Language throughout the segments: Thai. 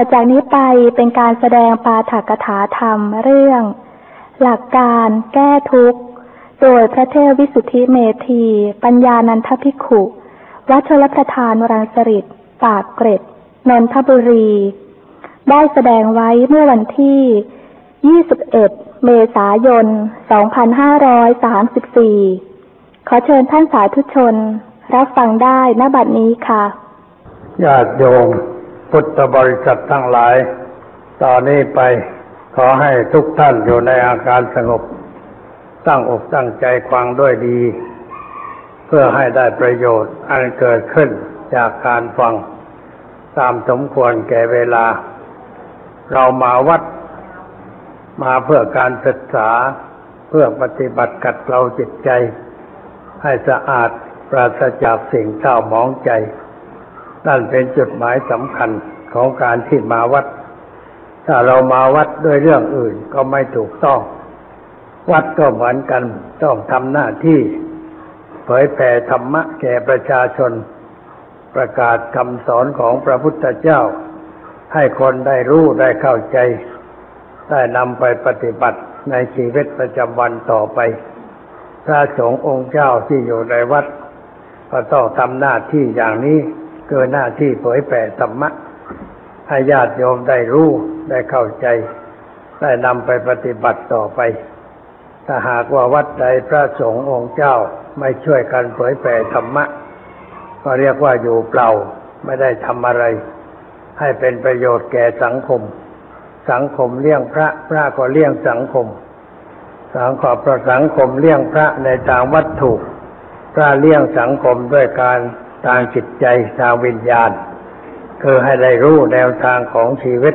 ต่อจากนี้ไปเป็นการแสดงปาฐกถาธรรมเรื่อง หลักการแก้ทุกข์ โดยพระเทพวิสุทธิเมธี ปัญญานันทภิกขุ วัชลประทานรังสริตปากเกร็ด นนทบุรี ได้แสดงไว้เมื่อวันที่ 21 เมษายน 2534 ขอเชิญท่านสาธุชน รับฟังได้ณบัดนี้ค่ะญาติโยม พุทธบริษัททั้งหลาย ตอนนี้ไปขอให้ทุกท่านอยู่ในอาการสงบ ตั้งอกตั้งใจฟังด้วยดี เพื่อให้ได้ประโยชน์อันเกิดขึ้นจากการฟัง ตามสมควรแก่เวลา เรามาวัดมาเพื่อการศึกษาเพื่อปฏิบัติกัดเกลาจิตใจ ให้สะอาดปราศจากสิ่งเศร้าหมองใจ นั่นเป็นจุดหมายสำคัญของการที่มาวัด ถ้าเรามาวัดด้วยเรื่องอื่นก็ไม่ถูกต้อง วัดก็เหมือนกันต้องทำหน้าที่ เผยแผ่ธรรมะแก่ประชาชน ประกาศคำสอนของพระพุทธเจ้า ให้คนได้รู้ได้เข้าใจ ได้นำไปปฏิบัติในชีวิตประจำวันต่อไป พระสงฆ์องค์เจ้าที่อยู่ในวัด ก็ต้องทำหน้าที่อย่างนี้ เกินหน้าที่เผยแผ่ธรรมะให้ญาติโยมได้รู้ได้เข้าใจ ได้นำไปปฏิบัติต่อไป ถ้าหากว่าวัดใดพระสงฆ์องค์เจ้าไม่ช่วยกันเผยแผ่ธรรมะ ก็เรียกว่าอยู่เปล่าไม่ได้ทำอะไร ให้เป็นประโยชน์แก่สังคม สังคมเลี้ยงพระพระก็เลี้ยงสังคม สังขอประสังคมเลี้ยงพระในทางวัตถุพระเลี้ยงสังคมด้วยการ ทางจิตใจทางวิญญาณ คือให้ได้รู้แนวทางของชีวิต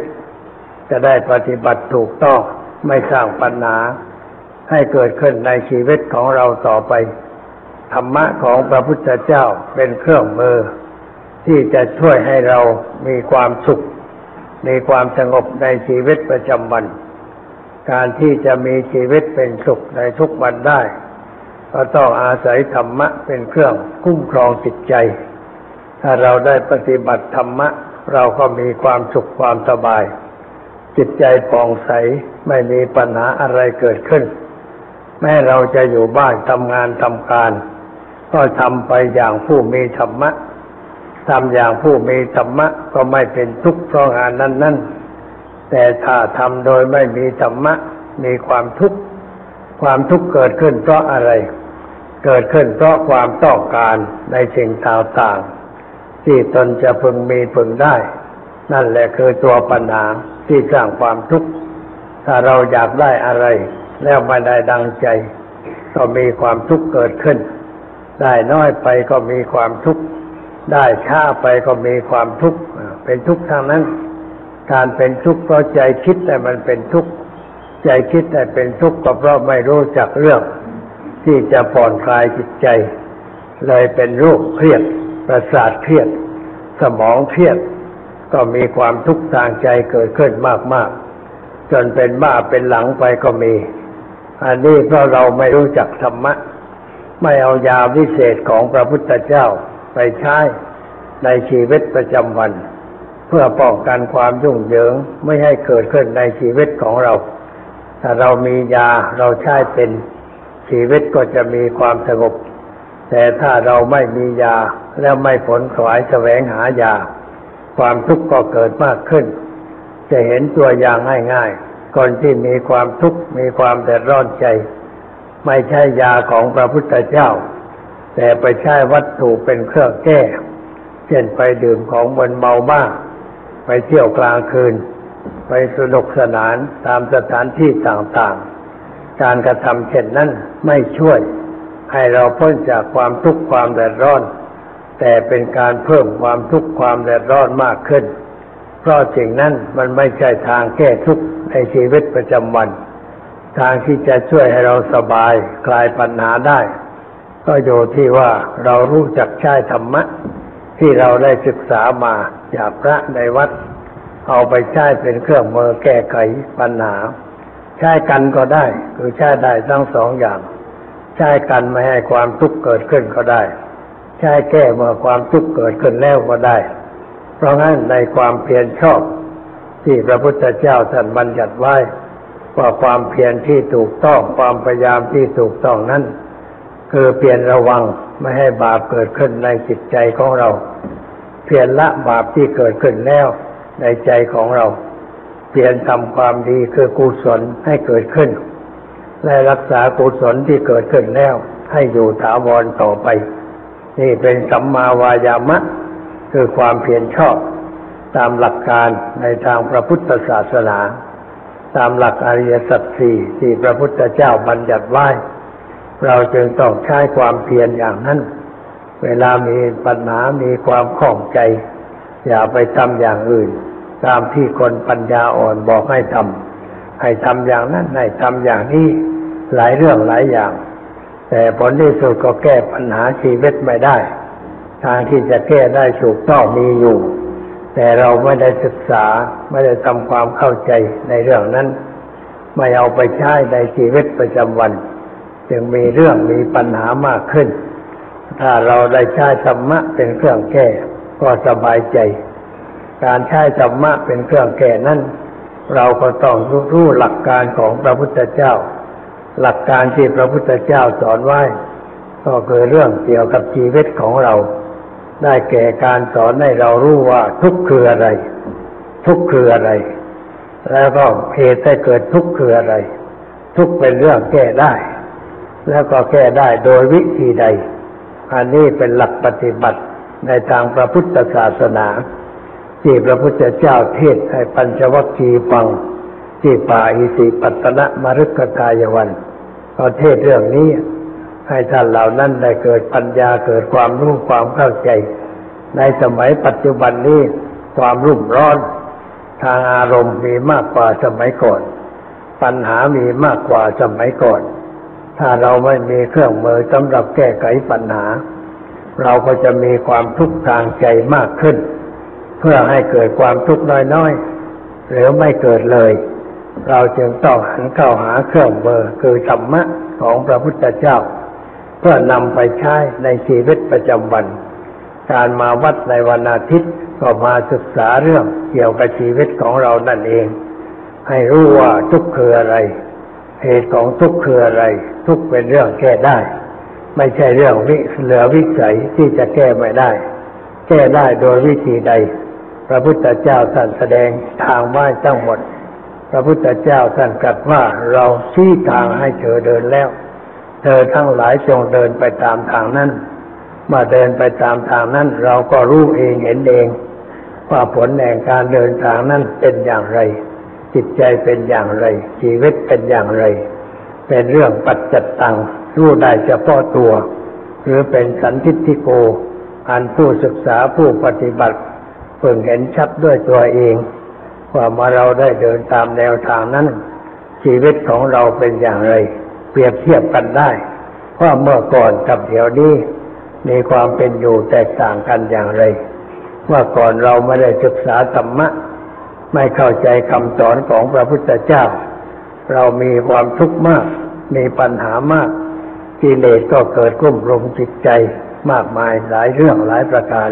จะได้ปฏิบัติถูกต้องไม่สร้างปัญหา ให้เกิดขึ้นในชีวิตของเราต่อไป ธรรมะของพระพุทธเจ้าเป็นเครื่องมือ ที่จะช่วยให้เรามีความสุข มีความสงบในชีวิตประจำวัน การที่จะมีชีวิตเป็นสุขในทุกวันได้ ก็ต้องอาศัยธรรมะเป็นเครื่องคุ้มครองจิตใจ ถ้าเราได้ปฏิบัติธรรมะ เราก็มีความสุขความสบาย จิตใจปองใสไม่มีปัญหาอะไรเกิดขึ้น แม้เราจะอยู่บ้านทำงานทำการ ก็ทำไปอย่างผู้มีธรรมะทำอย่างผู้มีธรรมะก็ไม่เป็นทุกข์เพราะงานนั้นๆแต่ถ้าทำโดยไม่มีธรรมะ มีความทุกข์ ความทุกข์เกิดขึ้นเพราะอะไร เกิดขึ้นเพราะความต้องการในสิ่งต่างๆที่ตนจะพึงมีพึงได้ นั่นแหละคือตัวปัญหาที่สร้างความทุกข์ถ้าเราอยากได้อะไร แล้วไม่ได้ดังใจ ก็มีความทุกข์เกิดขึ้น ได้น้อยไปก็มีความทุกข์ได้ช้าไปก็มีความทุกข์เป็นทุกข์ทางนั้น การเป็นทุกข์เพราะใจคิดแต่มันเป็นทุกข์ใจคิดแต่เป็นทุกข์ก็เพราะไม่รู้จักเรื่อง ที่จะผ่อนคลายจิตใจ เลยเป็นโรคเครียด ประสาทเครียด สมองเครียด ก็มีความทุกข์ทางใจเกิดขึ้นมาก ๆ จนเป็นบ้าเป็นหลังไปก็มี อันนี้เพราะเราไม่รู้จักธรรมะ ไม่เอายาวิเศษของพระพุทธเจ้าไปใช้ในชีวิตประจำวัน เพื่อป้องกันความยุ่งเหยิงไม่ให้เกิดขึ้นในชีวิตของเรา ถ้าเรามียาเราใช้เป็น ชีวิตก็จะมีความสงบ แต่ถ้าเราไม่มียาแล้วไม่ผลขวายแสวงหายา ความทุกข์ก็เกิดมากขึ้น จะเห็นตัวอย่างง่ายๆคนที่มีความทุกข์มีความเดือดร้อนใจ ไม่ใช่ยาของพระพุทธเจ้า แต่ไปใช้วัตถุเป็นเครื่องแก้ เช่นไปดื่มของมึนเมาบ้างไปเที่ยวกลางคืน ไปสนุกสนานตามสถานที่ต่างๆ การกระทำเช่นนั้นไม่ช่วย ให้เราพ้นจากความทุกข์ความเดือดร้อน แต่เป็นการเพิ่มความทุกข์ความเดือดร้อนมากขึ้น เพราะสิ่งนั้นมันไม่ใช่ทางแก้ทุกข์ในชีวิตประจำวัน ทางที่จะช่วยให้เราสบายคลายปัญหาได้ ก็อยู่ที่ว่าเรารู้จักใช้ธรรมะ ที่เราได้ศึกษามาจากพระในวัด เอาไปใช้เป็นเครื่องมือแก้ไขปัญหา ใช้กันก็ได้ คือใช้ได้ทั้งสองอย่าง ใช้กันไม่ให้ความทุกข์เกิดขึ้นก็ได้ ใช้แก้เมื่อความทุกข์เกิดขึ้นแล้วก็ได้ เพราะงั้นในความเพียรชอบ ที่พระพุทธเจ้าท่านบัญญัติไว้ว่าความเพียรที่ถูกต้องความพยายามที่ถูกต้องนั้น คือเพียรระวังไม่ให้บาปเกิดขึ้นในจิตใจของเรา เพียรละบาปที่เกิดขึ้นแล้วในใจของเรา เพียรทำความดีคือกุศลให้เกิดขึ้น และรักษากุศลที่เกิดขึ้นแล้ว ให้อยู่ถาวรต่อไป นี่เป็นสัมมาวายามะ คือความเพียรชอบ ตามหลักการในทางพระพุทธศาสนา ตามหลักอริยสัจสี่ที่พระพุทธเจ้าบัญญัติไว้ เราจึงต้องใช้ความเพียรอย่างนั้น เวลามีปัญหามีความข้องใจ อย่าไปทำอย่างอื่น ตามที่คนปัญญาอ่อนบอกให้ทำให้ทำอย่างนั้นให้ทำอย่างนี้หลายเรื่องหลายอย่าง แต่ผลที่สุดก็แก้ปัญหาชีวิตไม่ได้ ทางที่จะแก้ได้ถูกต้องมีอยู่ แต่เราไม่ได้ศึกษาไม่ได้ทำความเข้าใจในเรื่องนั้น ไม่เอาไปใช้ในชีวิตประจำวัน จึงมีเรื่องมีปัญหามากขึ้น ถ้าเราได้ใช้ธรรมะเป็นเครื่องแก้ก็สบายใจ การใช้ธรรมะเป็นเครื่องแก้นั้นเราก็ต้องรู้หลักการของพระพุทธเจ้า หลักการที่พระพุทธเจ้าสอนไว้ ก็คือเรื่องเกี่ยวกับชีวิตของเรา ได้แก่การสอนให้เรารู้ว่าทุกข์คืออะไร ทุกข์คืออะไร แล้วก็เหตุให้เกิดทุกข์คืออะไร ทุกข์เป็นเรื่องแก้ได้ แล้วก็แก้ได้โดยวิธีใด อันนี้เป็นหลักปฏิบัติในทางพระพุทธศาสนา ที่พระพุทธเจ้าเทศให้ปัญจวัคคีย์ฟังที่ป่าอิสิปัตนะมฤคทายวันก็เทศเรื่องนี้ ให้ท่านเหล่านั้นได้เกิดปัญญาเกิดความรู้ความเข้าใจ ในสมัยปัจจุบันนี้ความรุ่มร้อน ทางอารมณ์มีมากกว่าสมัยก่อน ปัญหามีมากกว่าสมัยก่อน ถ้าเราไม่มีเครื่องมือสำหรับแก้ไขปัญหา เราก็จะมีความทุกข์ทางใจมากขึ้น เพื่อให้เกิดความทุกข์น้อยๆหรือไม่เกิดเลย เราจึงต้องหันเข้าหาเครื่องมือคือธรรมะของพระพุทธเจ้า เพื่อนำไปใช้ในชีวิตประจำวัน การมาวัดในวันอาทิตย์ก็มาศึกษาเรื่องเกี่ยวกับชีวิตของเรานั่นเอง ให้รู้ว่าทุกข์คืออะไร เหตุของทุกข์คืออะไร ทุกข์เป็นเรื่องแก้ได้ ไม่ใช่เรื่องวิเหลือวิสัยที่จะแก้ไม่ได้ แก้ได้โดยวิธีใด พระพุทธเจ้าท่านแสดงทางไว้ทั้งหมด พระพุทธเจ้าท่านตรัสว่าเราชี้ทางให้เธอเดินแล้ว เธอทั้งหลายจงเดินไปตามทางนั้นมื่อเดินไปตามทางนั้น เราก็รู้เองเห็นเอง ว่าผลแห่งการเดินทางนั้นเป็นอย่างไร จิตใจเป็นอย่างไร ชีวิตเป็นอย่างไร เป็นเรื่องปัจจัตตังรู้ได้เฉพาะตัว หรือเป็นสันทิฏฐิโกอันผู้ศึกษาผู้ปฏิบัติ พิ่งเห็นชัดด้วยตัวเอง ว่าเมื่อเราได้เดินตามแนวทางนั้น ชีวิตของเราเป็นอย่างไร เปรียบเทียบกันได้ว่าเมื่อก่อนกับเดี๋ยวนี้มีความเป็นอยู่แตกต่างกันอย่างไร ว่าก่อนเราไม่ได้ศึกษาธรรมะ ไม่เข้าใจคำสอนของพระพุทธเจ้า เรามีความทุกข์มาก มีปัญหามากกิเลสก็เกิดกุ้มรุมจิตใจมากมายหลายเรื่องหลายประการ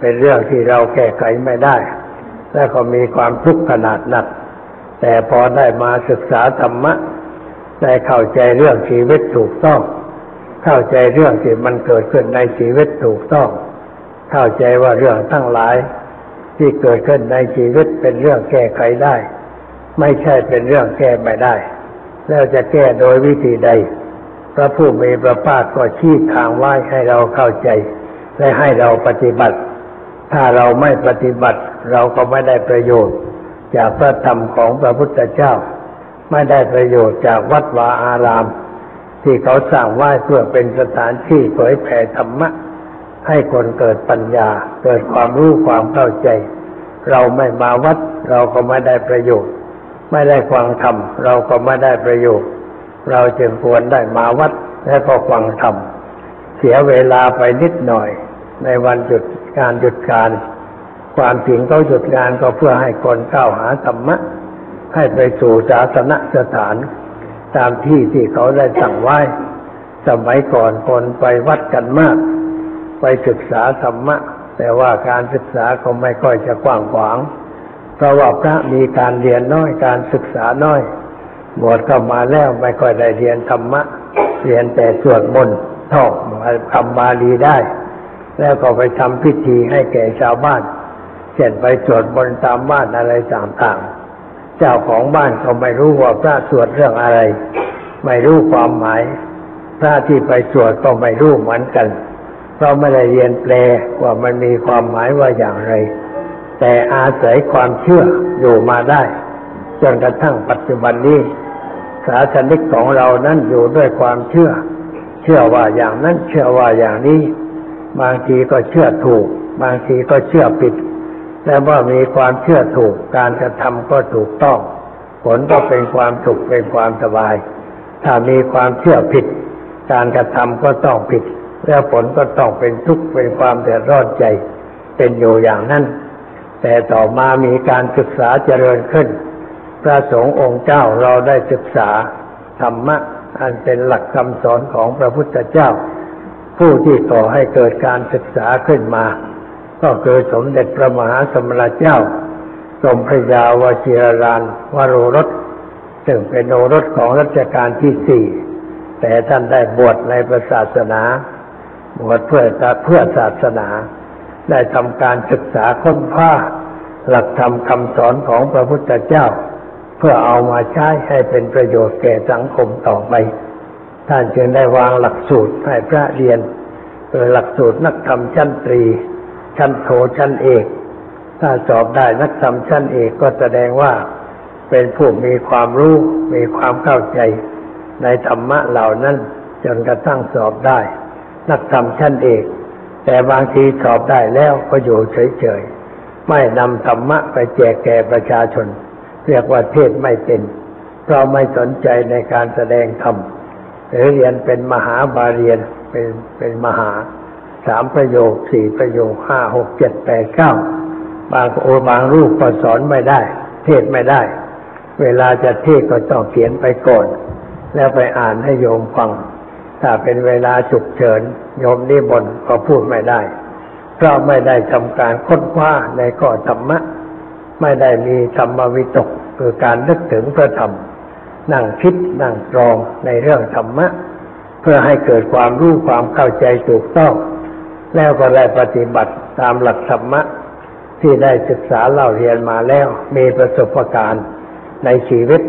เป็นเรื่องที่เราแก้ไขไม่ได้ และก็มีความทุกข์ขนาดหนัก แต่พอได้มาศึกษาธรรมะ ได้เข้าใจเรื่องชีวิตถูกต้อง เข้าใจเรื่องที่มันเกิดขึ้นในชีวิตถูกต้อง เข้าใจว่าเรื่องทั้งหลาย ที่เกิดขึ้นในชีวิตเป็นเรื่องแก้ไขได้ ไม่ใช่เป็นเรื่องแก้ไม่ได้ แล้วจะแก้โดยวิธีใด พระผู้มีพระภาคก็ชี้ทางไว้ให้เราเข้าใจ และให้เราปฏิบัติ ถ้าเราไม่ปฏิบัติเราก็ไม่ได้ประโยชน์ จากพระธรรมของพระพุทธเจ้า ไม่ได้ประโยชน์จากวัดวาอาราม ที่เขาสร้างไว้เพื่อเป็นสถานที่เผยแผ่ธรรมะ ให้คนเกิดปัญญา เกิดความรู้ความเข้าใจ เราไม่มาวัด เราก็ไม่ได้ประโยชน์ ไม่ได้ฟังธรรมเราก็ไม่ได้ประโยชน์ เราจึงควรได้มาวัดและก็ฟังธรรมเสียเวลาไปนิดหน่อย ในวันหยุดการหยุดการ ความจริงเขาหยุดงานก็เพื่อให้คนเข้าหาธรรมะ ให้ไปสู่ศาสนสถาน ตามที่ที่เขาได้สั่งไว้ สมัยก่อนคนไปวัดกันมาก ไปศึกษาธรรมะ แต่ว่าการศึกษาก็ไม่ค่อยจะกว้างขวาง เพราะว่าพระมีการเรียนน้อยการศึกษาน้อยบวชเข้ามาแล้วไม่ค่อยได้เรียนธรรมะ เรียนแต่สวดมนต์ท่องคำบาลีได้ แล้วก็ไปทำพิธีให้แก่ชาวบ้านเช่นไปสวดมนต์ตามบ้านอะไรต่างๆ เจ้าของบ้านก็ไม่รู้ว่าพระสวดเรื่องอะไร ไม่รู้ความหมาย พระที่ไปสวดก็ไม่รู้เหมือนกัน เพราะไม่ได้เรียนแปลว่ามันมีความหมายว่าอย่างไร แต่อาศัยความเชื่ออยู่มาได้จนกระทั่งปัจจุบันนี้ศาสนิกของเรานั้นอยู่ด้วยความเชื่อ เชื่อว่าอย่างนั้นเชื่อว่าอย่างนี้ บางทีก็เชื่อถูก บางทีก็เชื่อผิดแต่ว่ามีความเชื่อถูกการกระทำก็ถูกต้อง ผลก็เป็นความสุขเป็นความสบาย ถ้ามีความเชื่อผิด การกระทำก็ต้องผิด แล้วผลก็ต้องเป็นทุกข์เป็นความเดือดร้อนใจ เป็นอยู่อย่างนั้น แต่ต่อมามีการศึกษาเจริญขึ้น พระสงฆ์องค์เจ้าเราได้ศึกษาธรรมะอันเป็นหลักคำสอนของพระพุทธเจ้า ผู้ที่ก่อให้เกิดการศึกษาขึ้นมา ก็คือสมเด็จพระมหาสมณเจ้าสมพระยาวชิรลานวโรรสซึ่งเป็นโอรสของรัชกาลที่สี่แต่ท่านได้บวชในพระศาสนา บวชเพื่อเพื่อศาสนา ได้ทำการศึกษาค้นคว้าหลักธรรมคำสอนของพระพุทธเจ้า เพื่อเอามาใช้ให้เป็นประโยชน์แก่สังคมต่อไป ท่านจึงได้วางหลักสูตรให้พระเรียนโดยหลักสูตรนักธรรมชั้นตรี ชั้นโทชั้นเอก ถ้าสอบได้นักธรรมชั้นเอกก็แสดงว่าเป็นผู้มีความรู้มีความเข้าใจในธรรมะเหล่านั้นจนกระทั่งสอบได้ นักธรรมชั้นเอก แต่บางทีสอบได้แล้วก็อยู่เฉยๆไม่นำธรรมะไปแจกแก่ประชาชน เรียกว่าเทศไม่เป็น เพราะไม่สนใจในการแสดงธรรม หรือเรียนเป็นมหาบาเรียนเป็นเป็นมหาสามประโยคสี่ประโยคห้าหกเจ็ดแปดเก้าบางโอบางรูปก็สอนไม่ได้ เทศไม่ได้ เวลาจะเทศก็ต้องเขียนไปก่อน แล้วไปอ่านให้โยมฟัง ถ้าเป็นเวลาฉุกเฉินโยมนิบนก็พูดไม่ได้ เพราะไม่ได้ทำการค้นคว้าในข้อธรรมะ ไม่ได้มีธรรมวิตกคือการนึกถึงพระธรรม นั่งคิดนั่งตรองในเรื่องธรรมะ เพื่อให้เกิดความรู้ความเข้าใจถูกต้อง แล้วก็ได้ปฏิบัติตามหลักธรรมะ ที่ได้ศึกษาเล่าเรียนมาแล้วมีประสบการณ์ในชีวิต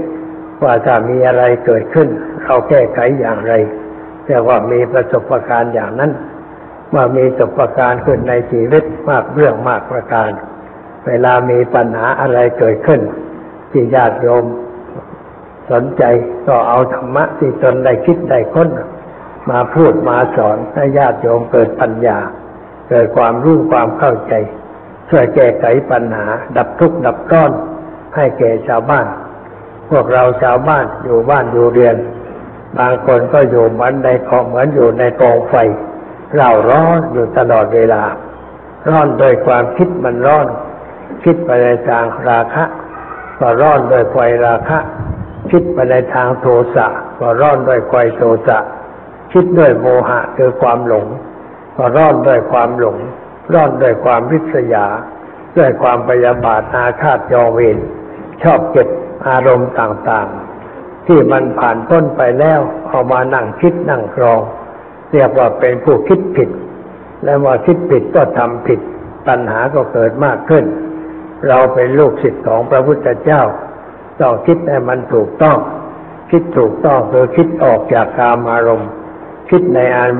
ว่าถ้ามีอะไรเกิดขึ้น เราแก้ไขอย่างไรเรียกว่ามีประสบการณ์อย่างนั้นว่ามีประสบการณ์ขึ้นในชีวิตมากเรื่องมากประการ เวลามีปัญหาอะไรเกิดขึ้นที่ญาติโยม สนใจก็เอาธรรมะที่ตนได้คิดได้ค้น มาพูดมาสอนให้ญาติโยมเกิดปัญญา เกิดความรู้ความเข้าใจช่วยแก้ไขปัญหา ดับทุกข์ดับร้อน ให้แก่ชาวบ้าน พวกเราชาวบ้านอยู่บ้านอยู่เรียนบางคนก็อยู่เหมือนในกองเหมือนอยู่ในกองไฟเราร้อนอยู่ตลอดเวลา ร้อนโดยความคิดมันร้อน คิดไปในทางราคะ ก็ร้อนด้วยไฟราคะ คิดไปในทางโทสะก็ร้อนด้วยไฟโทสะคิดด้วยโมหะคือความหลง ก็ร้อนด้วยความหลงร้อนด้วยความริษยา ด้วยความพยาบาทอาฆาตจองเวรชอบเก็บอารมณ์ต่างๆ ที่มันผ่านพ้นไปแล้วเอามานั่งคิดนั่งกรอง เรียกว่าเป็นผู้คิดผิด และว่าคิดผิดก็ทำผิดปัญหาก็เกิดมากขึ้น เราเป็นลูกศิษย์ของพระพุทธเจ้า ต้องคิดให้มันถูกต้อง คิดถูกต้องคือคิดออกจากกามอารมณ์ คิดในอัน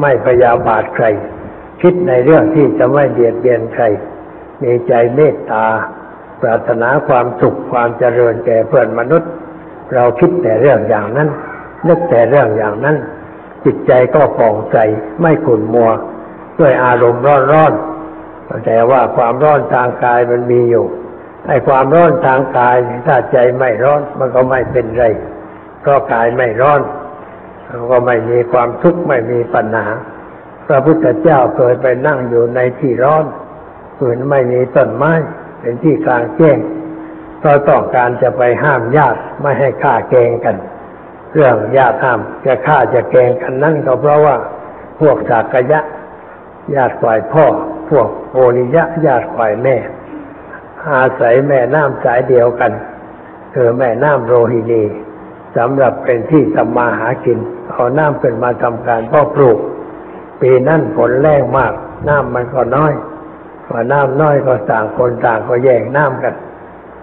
ไม่พยาบาทใคร คิดในเรื่องที่จะไม่เบียดเบียนใคร มีใจเมตตา ปรารถนาความสุขความเจริญแก่เพื่อนมนุษย์ เราคิดแต่เรื่องอย่างนั้นนึกแต่เรื่องอย่างนั้น จิตใจก็ฟองใสไม่ขุ่นมัว ด้วยอารมณ์ร้อนๆแต่ว่าความร้อนทางกายมันมีอยู่ ไอ้ความร้อนทางกายถ้าใจไม่ร้อนมันก็ไม่เป็นไร เพราะกายไม่ร้อนก็ไม่มีความทุกข์ไม่มีปัญหา พระพุทธเจ้าเคยไปนั่งอยู่ในที่ร้อนคืนไม่มีต้นไม้ เป็นที่กลางแจ้งก็ต้องการจะไปห้ามญาติไม่ให้ฆ่าแกงกัน เรื่องญาติห้ามจะฆ่าจะแกงกันนั่นก็เพราะว่าพวกสากยะ ญาติฝ่ายพ่อ พวกโอริยะ ญาติฝ่ายแม่ อาศัยแม่น้ำสายเดียวกันคือแม่น้ำโรฮินีสำหรับเป็นที่ทำมาหากิน เอาน้ำเป็นมาทำการพ่อปลูก ปีนั้นฝนแรงมาก น้ำมันก็น้อยพอน้ำน้อยก็ต่างคนต่างก็แย่งน้ำกัน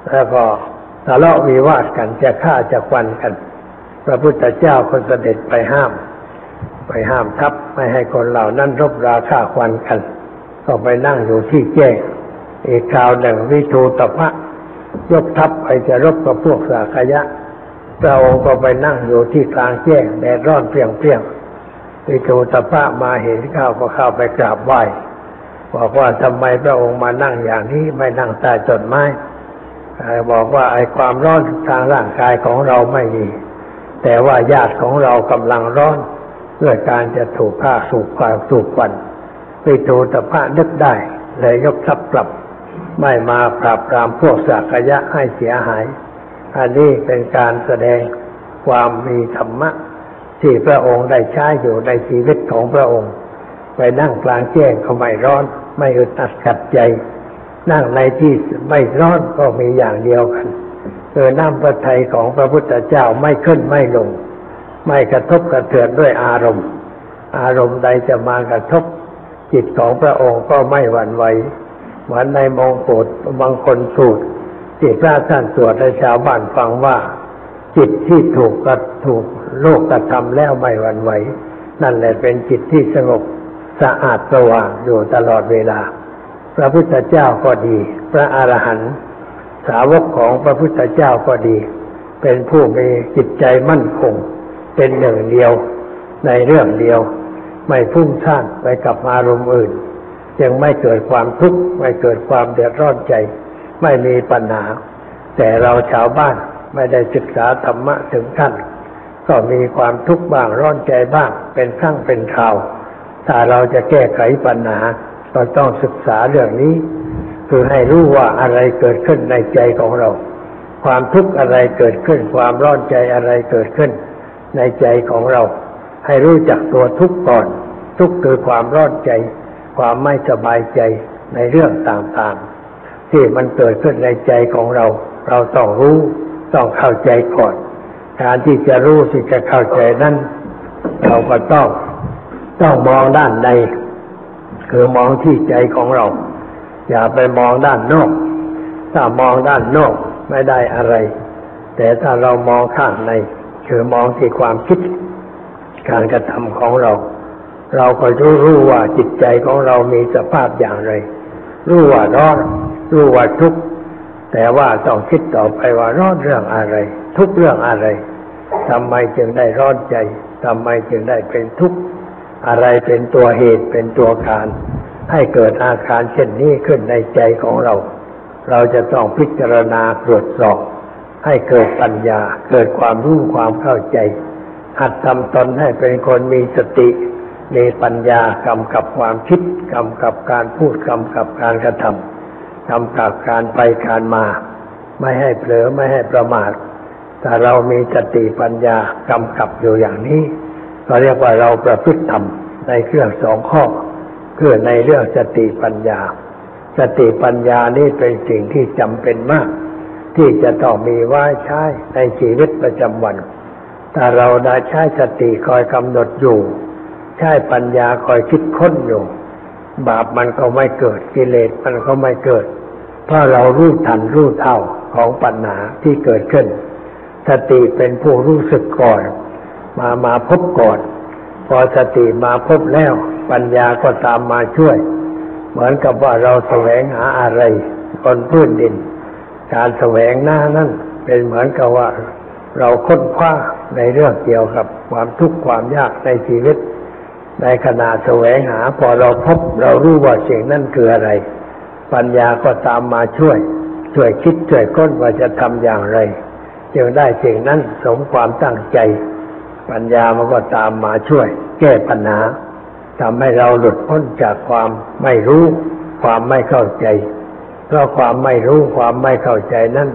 แล้วก็ทะเลาะวิวาทกันจะฆ่าจะควันกัน พระพุทธเจ้าก็เสด็จไปห้าม ไปห้ามทับไม่ให้คนเหล่านั้นรบราฆ่าควันกัน ก็ไปนั่งอยู่ที่แจ้ง อีกคราวหนึ่งวิทูตพะยกทัพไปจะรบกับพวกสาขยะพระองค์ก็ไปนั่งอยู่ที่กลางแจ้งแดดร้อนเปรียงๆวิทูตพะมาเห็นข้าวก็เข้าไปกราบไหว้บอกว่าทำไมพระองค์มานั่งอย่างนี้ไม่นั่งใต้ต้นไม้บอกว่าไอ้ความร้อนทางร่างกายของเราไม่มี แต่ว่าญาติของเรากำลังร้อนเพื่อการจะถูกฆ่าสูบความสูบควันวิทูตพระนึกได้เลยยกทัพกลับ ไม่มาปราบปรามพวกสักยะให้เสียหาย อันนี้เป็นการแสดงความมีธรรมะ ที่พระองค์ได้ใช้อยู่ในชีวิตของพระองค์ ไปนั่งกลางแจ้งก็ไม่ร้อน ไม่อึดอัดขัดใจ นั่งในที่ไม่ร้อนก็มีอย่างเดียวกันคือน้ำพระทัยของพระพุทธเจ้าไม่ขึ้นไม่ลง ไม่กระทบกระเทือนด้วยอารมณ์ อารมณ์ใดจะมากระทบจิตของพระองค์ก็ไม่หวั่นไหว เหมือนในมงกุฎบางคนสูตรที่พระท่านสวดให้ชาวบ้านฟังว่า จิตที่ถูกกระถูกโลกกระทำแล้วไม่หวั่นไหว นั่นแหละเป็นจิตที่สงบสะอาดสว่างอยู่ตลอดเวลา พระพุทธเจ้าก็ดี พระอรหันต์สาวกของพระพุทธเจ้าก็ดี เป็นผู้มีจิตใจมั่นคง เป็นหนึ่งเดียวในเรื่องเดียว ไม่พุ่งซ่านไปกับอารมณ์อื่น จึงไม่เกิดความทุกข์ไม่เกิดความเดือดร้อนใจ ไม่มีปัญหา แต่เราชาวบ้านไม่ได้ศึกษาธรรมะถึงขั้นก็มีความทุกข์บ้างร้อนใจบ้าง เป็นครั้งเป็นคราว ถ้าเราจะแก้ไขปัญหาก็ต้องศึกษาเรื่องนี้ คือให้รู้ว่าอะไรเกิดขึ้นในใจของเรา ความทุกข์อะไรเกิดขึ้น ความร้อนใจอะไรเกิดขึ้น ในใจของเรา ให้รู้จักตัวทุกข์ก่อน ทุกข์คือความร้อนใจ ความไม่สบายใจในเรื่องต่างๆ ที่มันเกิดขึ้นในใจของเรา เราต้องรู้ต้องเข้าใจก่อน การที่จะรู้ที่จะเข้าใจนั้น เราก็ต้องต้องมองด้านใน คือมองที่ใจของเรา อย่าไปมองด้านนอก ถ้ามองด้านนอกไม่ได้อะไร แต่ถ้าเรามองข้างใน คือมองที่ความคิด การกระทำของเรา เราก็รู้รู้ว่าจิตใจของเรามีสภาพอย่างไร รู้ว่าร้อน รู้ว่าทุกข์แต่ว่าต้องคิดต่อไปว่าร้อนเรื่องอะไร ทุกเรื่องอะไรทำไมจึงได้ร้อนใจทำไมจึงได้เป็นทุกข์อะไรเป็นตัวเหตุเป็นตัวการ ให้เกิดอาการเช่นนี้ขึ้นในใจของเรา เราจะต้องพิจารณาตรวจสอบให้เกิดปัญญา เกิดความรู้ความเข้าใจ หัดทำตนให้เป็นคนมีสติ มีปัญญากำกับความคิดกำกับการพูดกำกับการกระทำกำกับการไปการมา ไม่ให้เผลอไม่ให้ประมาทถ้าเรามีสติปัญญากำกับอยู่อย่างนี้ก็เรียกว่าเราประพฤติธรรมในเครื่องสองข้อคือในเรื่องสติปัญญา สติปัญญานี่เป็นสิ่งที่จำเป็นมาก ที่จะต้องมีไว้ใช้ในชีวิตประจำวันถ้าเราได้ใช้สติคอยกำหนดอยู่ ใช้ปัญญาคอยคิดค้นอยู่ บาปมันก็ไม่เกิดกิเลสมันก็ไม่เกิด เพราะเรารู้ทันรู้เท่าของปัญหาที่เกิดขึ้น สติเป็นผู้รู้สึกก่อน มามาพบก่อน พอสติมาพบแล้ว ปัญญาก็ตามมาช่วย เหมือนกับว่าเราแสวงหาอะไรบนพื้นดิน การแสวงหน้านั่นเป็นเหมือนกับว่าเราค้นคว้าในเรื่องเกี่ยวกับความทุกข์ความยากในชีวิต ในขณะแสวงหาพอเราพบเรารู้ว่าสิ่งนั้นคืออะไร ปัญญาก็ตามมาช่วย ช่วยคิดช่วยค้นว่าจะทำอย่างไรจึงได้สิ่งนั้นสมความตั้งใจ ปัญญามันก็ตามมาช่วย แก้ปัญหาทำให้เราหลุดพ้นจากความไม่รู้ ความไม่เข้าใจ เพราะความไม่รู้ความไม่เข้าใจนั้น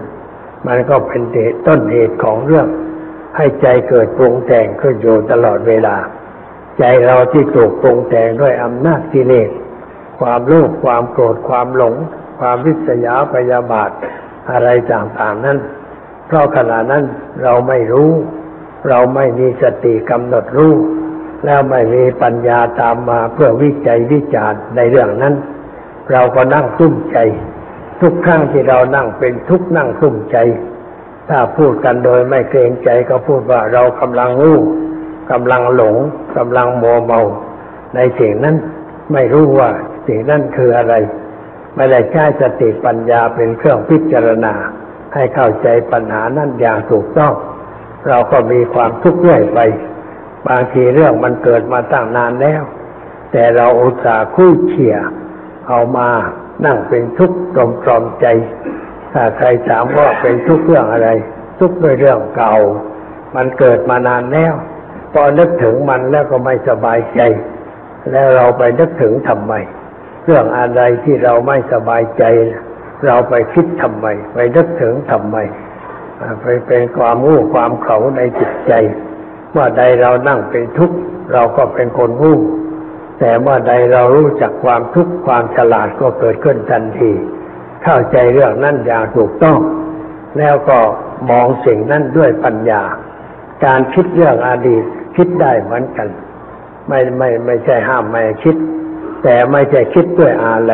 มันก็เป็นต้นเหตุของเรื่อง ให้ใจเกิดปรุงแต่งขึ้นอยู่ตลอดเวลา ใจเราที่ถูกปรุงแต่งด้วยอำนาจกิเลสความโลภความโกรธความหลง ความริษยาพยาบาทอะไรต่างๆนั้น เพราะขณะนั้นเราไม่รู้ เราไม่มีสติกำหนดรู้ แล้วไม่มีปัญญาตามมาเพื่อวิจัยวิจารณ์ในเรื่องนั้น เราก็นั่งตุ้มใจ ทุกครั้งที่เรานั่งเป็นทุกนั่งตุ้มใจ ถ้าพูดกันโดยไม่เกรงใจก็พูดว่าเรากำลังรู้ กำลังหลงกำลังโมเมา ในสิ่งนั้นไม่รู้ว่าสิ่งนั้นคืออะไร ไม่ได้ใช้สติปัญญาเป็นเครื่องพิจารณา ให้เข้าใจปัญหานั้นอย่างถูกต้อง เราก็มีความทุกข์เรื่อยไป บางทีเรื่องมันเกิดมาตั้งนานแล้ว แต่เราอุตส่าห์คุยเขี่ยเอามานั่งเป็นทุกข์ตรมตรอมใจ ถ้าใครถามว่าเป็นทุกข์เรื่องอะไร ทุกข์ด้วยเรื่องเก่า มันเกิดมานานแล้ว พอนึกถึงมันแล้วก็ไม่สบายใจ แล้วเราไปนึกถึงทำไม เรื่องอะไรที่เราไม่สบายใจ เราไปคิดทำไม ไปนึกถึงทำไม ไปเป็นความงู้ความเขาในจิตใจเมื่อใดเรานั่งเป็นทุกข์เราก็เป็นคนงู้แต่เมื่อใดเรารู้จักความทุกข์ความฉลาดก็เกิดขึ้นทันที เข้าใจเรื่องนั้นอย่างถูกต้อง แล้วก็มองสิ่งนั้นด้วยปัญญา การคิดเรื่องอดีต คิดได้เหมือนกัน ไม่ไม่ไม่ใช่ห้ามไม่คิด แต่ไม่ใช่คิดด้วยอะไร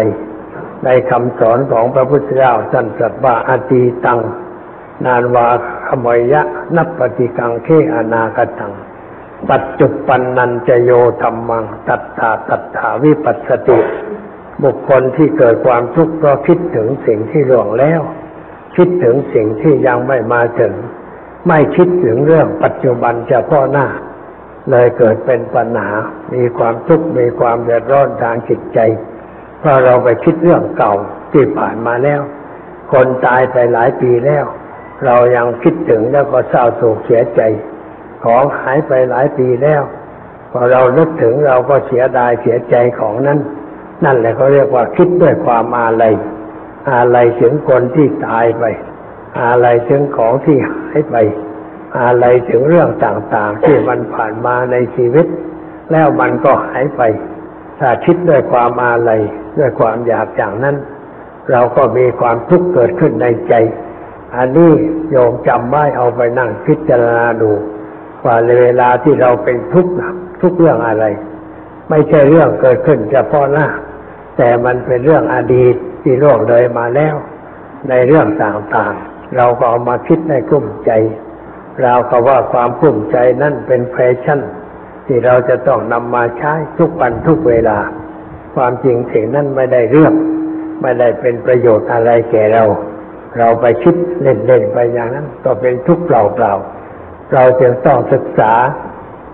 ในคำสอนของพระพุทธเจ้าท่านตรัสว่าอตีตัง นานวาขมยะ นับปฏิกังเคอนาคตัง ปัจจุปันนันจโยธรรมัง ตัตถาตัตถาวิปัสสติ บุคคลที่เกิดความทุกข์ก็คิดถึงสิ่งที่ล่วงแล้ว คิดถึงสิ่งที่ยังไม่มาถึง ไม่คิดถึงเรื่องปัจจุบันเฉพาะหน้า เลยเกิดเป็นปัญหา มีความทุกข์มีความเดือดร้อนทางจิตใจ เพราะเราไปคิดเรื่องเก่าที่ผ่านมาแล้ว คนตายไปหลายปีแล้ว เรายังคิดถึงแล้วก็เศร้าโศกเสียใจ ของหายไปหลายปีแล้วพอเรานึกถึงเราก็เสียดายเสียใจของนั้น นั่นแหละเขาเรียกว่าคิดด้วยความอาลัยอาลัยถึงคนที่ตายไป อาลัยถึงของที่หายไป อะไรถึงเรื่องต่างๆ ที่มันผ่านมาในชีวิต แล้วมันก็หายไป ถ้าคิดด้วยความอาลัยด้วยความอยากอย่างนั้น เราก็มีความทุกข์เกิดขึ้นในใจ อันนี้โยมจำไว้เอาไปนั่งพิจารณาดู ว่าเวลาที่เราเป็นทุกข์ทุกเรื่องอะไร ไม่ใช่เรื่องเกิดขึ้นเฉพาะหน้า แต่มันเป็นเรื่องอดีตที่ล่วงเลยมาแล้ว ในเรื่องต่างๆ เราก็เอามาคิดในกลุ่มใจ ราก็ว่าความกลุ้มใจนั่นเป็นแฟชั่น ที่เราจะต้องนำมาใช้ทุกวันทุกเวลา ความจริงสิ่งนั้นไม่ได้เรื่อง ไม่ได้เป็นประโยชน์อะไรแก่เรา เราไปคิดเล่นๆไปอย่างนั้น ก็เป็นทุกข์เปล่าๆเราจึงต้องศึกษา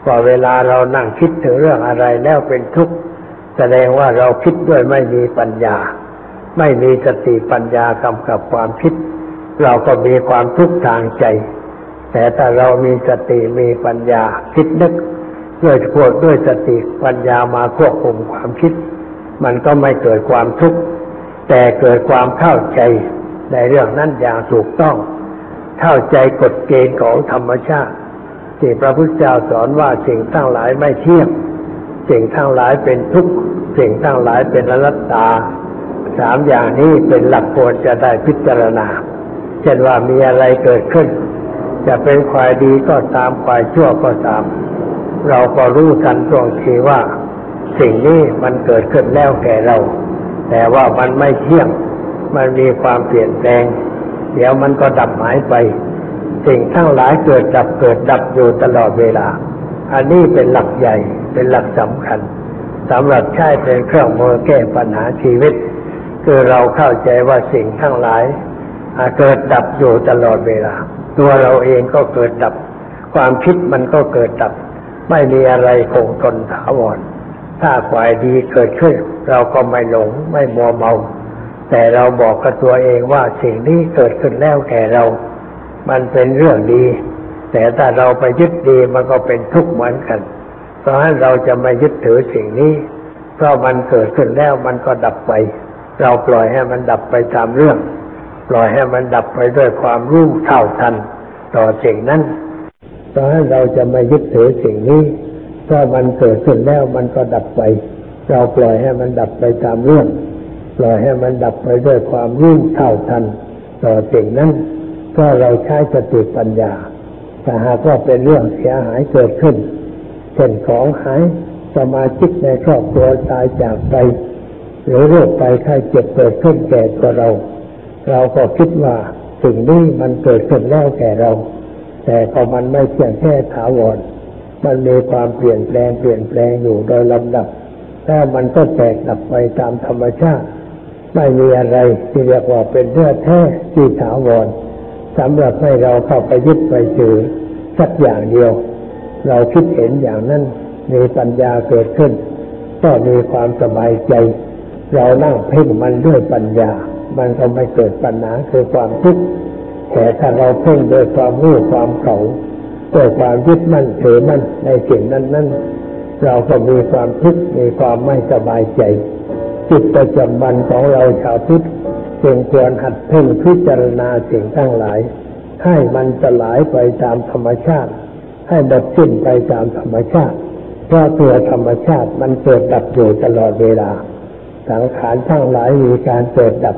ว่าเวลาเรานั่งคิดถึงเรื่องอะไรแล้วเป็นทุกข์แสดงว่าเราคิดด้วยไม่มีปัญญา ไม่มีสติปัญญากำกับความคิด เราก็มีความทุกข์ทางใจ แต่ถ้าเรามีสติมีปัญญาคิดนึกด้วยพวกด้วยสติปัญญามาควบคุมความคิด มันก็ไม่เกิดความทุกข์แต่เกิดความเข้าใจในเรื่องนั้นอย่างถูกต้อง เข้าใจกฎเกณฑ์ของธรรมชาติที่พระพุทธเจ้าสอนว่าสิ่งทั้งหลายไม่เที่ยงสิ่งทั้งหลายเป็นทุกข์สิ่งทั้งหลายเป็นอนัตตาสามอย่างนี้เป็นหลักควรจะได้พิจารณา เช่นว่ามีอะไรเกิดขึ้น จะเป็นฝ่ายดีก็ตามฝ่ายชั่วก็ตาม เราก็รู้ทันตรงทีว่า สิ่งนี้มันเกิดขึ้นแล้วแก่เรา แต่ว่ามันไม่เที่ยง มันมีความเปลี่ยนแปลง เดี๋ยวมันก็ดับหายไป สิ่งทั้งหลายเกิดดับเกิดดับอยู่ตลอดเวลา อันนี้เป็นหลักใหญ่เป็นหลักสำคัญสำหรับใช้เป็นเครื่องมือแก้ปัญหาชีวิต คือเราเข้าใจว่าสิ่งทั้งหลายเกิดดับอยู่ตลอดเวลา ตัวเราเองก็เกิดดับ ความคิดมันก็เกิดดับ ไม่มีอะไรคงทนถาวร ถ้าฝ่ายดีเกิดขึ้น เราก็ไม่หลงไม่มัวเมา แต่เราบอกกับตัวเองว่าสิ่งนี้เกิดขึ้นแล้วแก่เรา มันเป็นเรื่องดี แต่ถ้าเราไปยึดดีมันก็เป็นทุกข์เหมือนกัน เพราะฉะนั้นเราจะไม่ยึดถือสิ่งนี้ เพราะมันเกิดขึ้นแล้วมันก็ดับไป เราปล่อยให้มันดับไปตามเรื่อง ล่อยให้มันดับไปด้วยความรู้เท่าทัน ต่อสิ่งนั้นเพราะเราจะไม่ยึดถือสิ่งนี้เพราะมันเกิดขึ้นแล้วมันก็ดับไป เราปล่อยให้มันดับไปตามเรื่อง ปล่อยให้มันดับไปด้วยความรู้เท่าทัน ต่อสิ่งนั้นก็เราใช้สติปัญญาถ้าหากว่าเป็นเรื่องเสียหายเกิดขึ้นเช่นของหายสมาชิกในครอบครัวตายจากไป หรือโรคไปไข้เจ็บเกิดขึ้นแก่ตัวเรา เราก็คิดว่าสิ่งนี้มันเกิดขึ้นแล้วแก่เรา แต่พอมันไม่เพียงแค่ถาวร มันมีความเปลี่ยนแปลงเปลี่ยนแปลงอยู่โดยลำดับแต่มันก็แตกดับไปตามธรรมชาติ ไม่มีอะไรที่เรียกว่าเป็นเนื้องแท้ที่ถาวรสำหรับให้เราเข้าไปยึดไปถือสักอย่างเดียว เราคิดเห็นอย่างนั้นมีปัญญาเกิดขึ้น ก็มีความสบายใจ เรานั่งเพ่งมันด้วยปัญญา มันก็ไม่เกิดปัญหาคือความทุกข์แต่ถ้าเราเพ่งโดยความรู้ความเขาด้วยความยึดมั่นถือมั่นในสิ่งนั้นนั้นเราก็มีความทุกข์มีความไม่สบายใจจิตประจำวันของเราชาวพุทธจึงควรหัดเพ่งพิจารณาสิ่งทั้งหลาย ให้มันสลายไปตามธรรมชาติ ให้หมดสิ้นไปตามธรรมชาติเพราะตัวธรรมชาติมันเกิดดับอยู่ตลอดเวลา สังขารทั้งหลายมีการเกิดดับ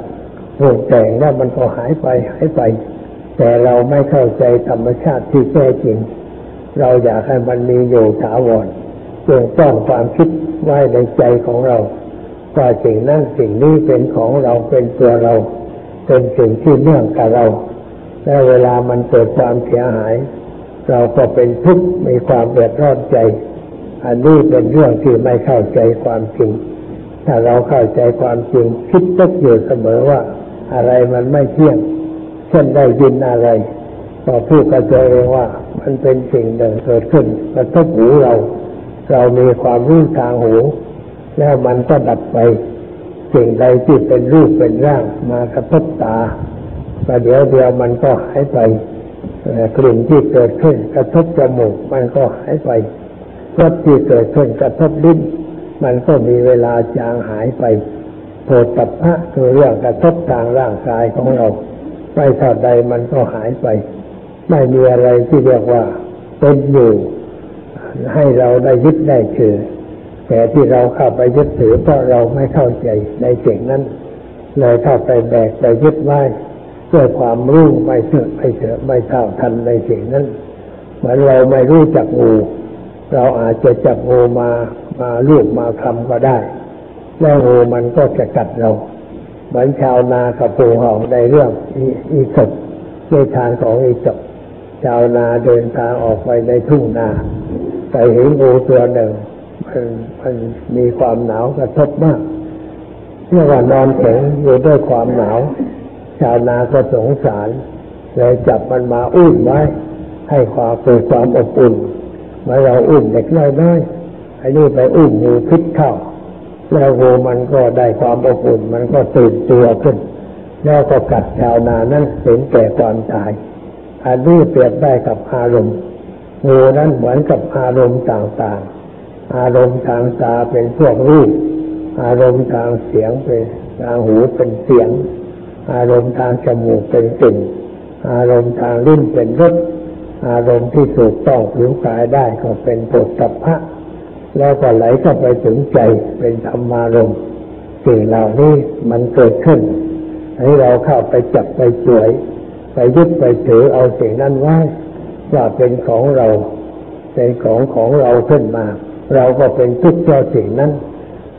ปรุงแต่งแล้วมันก็หายไปหายไป แต่เราไม่เข้าใจธรรมชาติที่แท้จริง เราอยากให้มันมีอยู่ถาวรจงต้องความคิดไว้ในใจของเราว่าสิ่งนั้นสิ่งนี้เป็นของเราเป็นตัวเรา เป็นสิ่งที่เนื่องกับเราและเวลามันเกิดความเสียหาย เราก็เป็นทุกข์มีความเดือดร้อนใจ อันนี้เป็นเรื่องที่ไม่เข้าใจความจริง ถ้าเราเข้าใจความจริงคิดตึกอยู่เสมอว่า อะไรมันไม่เที่ยง เช่นได้ยินอะไรก็พูดกับตัวเองว่า มันเป็นสิ่งหนึ่งเกิดขึ้นกระทบหูเรา เรามีความรู้ทางหู แล้วมันก็ดับไป สิ่งใดที่เป็นรูปเป็นร่าง มากระทบตาประเดี๋ยวเดียวมันก็หายไปกลิ่นที่เกิดขึ้น กระทบจมูกมันก็หายไปรสที่เกิดขึ้นกระทบลิ้นมันก็มีเวลาจางหายไป โผฏฐัพพะคือเรื่องกระทบทางร่างกายของเราไปเท่าใดมันก็หายไป ไม่มีอะไรที่เรียกว่าเป็นอยู่ ให้เราได้ยึดได้ถือ แต่ที่เราเข้าไปยึดถือเพราะเราไม่เข้าใจในสิ่งนั้นเลยเข้าไปแบกไปยึดไว้ด้วยความรู้ไม่เชื่อไม่เชื่อไม่เท่าทันในสิ่งนั้นเหมือนเราไม่รู้จักงู เราอาจจะจับงูมามาลูกมาคำก็ได้ แล้วงูมันก็จะกัดเรา เหมือนชาวนากับปูหองในเรื่องอีศบในทางของอีศบชาวนาเดินทางออกไปในทุ่งนาไปเห็นงูตัวหนึ่งมันมันมีความหนาวกระทบมากเรียกว่านอนแข็งอยู่ด้วยความหนาว ชาวนาก็สงสารเลยจับมันมาอุ้มไว้ ให้ความเกิดความอบอุ่นเมื่อเราอุ้มเด็กน้อยๆไอ้นี่ไปอุ้มงูพิษเข้า แล้วงูมันก็ได้ความอบอุ่นมันก็ตื่นตัวขึ้น แล้วก็กัดชาวนานั้นเห็นแก่ความตายอันนี้เปรียบได้กับอารมณ์งูนั้นเหมือนกับอารมณ์ต่างๆ อารมณ์ทางตาเป็นพวกรูป อารมณ์ทางเสียงเป็นทางหูเป็นเสียง อารมณ์ทางจมูกเป็นกลิ่น อารมณ์ทางลิ้นเป็นรส อารมณ์ที่ถูกต้องผิวกายได้ก็เป็นปุถะพะ แล้วก็ไหลเข้าไปถึงใจเป็นธรรมารมณ์สิ่งเหล่านี้มันเกิดขึ้น ให้เราเข้าไปจับไปสวย ไปยึดไปถือเอาสิ่งนั้นไว้ว่าเป็นของเราเป็นของของเราขึ้นมา เราก็เป็นทุกข์เพราะสิ่งนั้น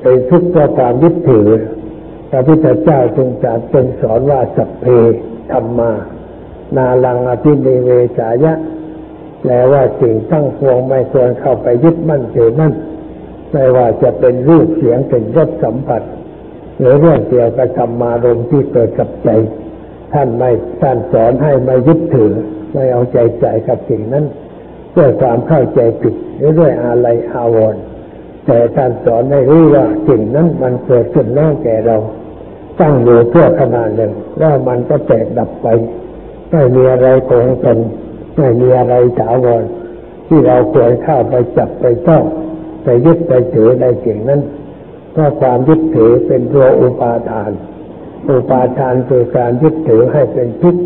เป็นทุกข์เพราะความยึดถือพระพุทธเจ้าจึงจัดจึงสอนว่าสัพเพธรรมา นาลังอภิเนเวสายะแปลว่าสิ่งตั้งพวงไม่ควรเข้าไปยึดมั่นถือมั่น ไม่ว่าจะเป็นรูปเสียงเป็นรสสัมผัสหรือเรื่องเกี่ยวกับธรรมารมที่เกิดกับใจ ท่านไม่ท่านสอนให้ไม่ยึดถือ ไม่เอาใจใส่กับสิ่งนั้นด้วยความเข้าใจผิดหรือด้วยอะไรอาวรณ์แต่ท่านสอนให้รู้ว่าสิ่งนั้นมันเกิดขึ้นแล้วแก่เราตั้งอยู่เพื่อขนาดหนึ่งแล้วมันก็แตกดับไปไม่มีอะไรคงทนไม่มีอะไรถาวรที่เราควรเข้าไปจับไปต้อง ไปยึดไปถือในสิ่งนั้นเพราะความยึดถือเป็นตัวอุปาทาน อุปาทานคือการยึดถือให้เป็นทุกข์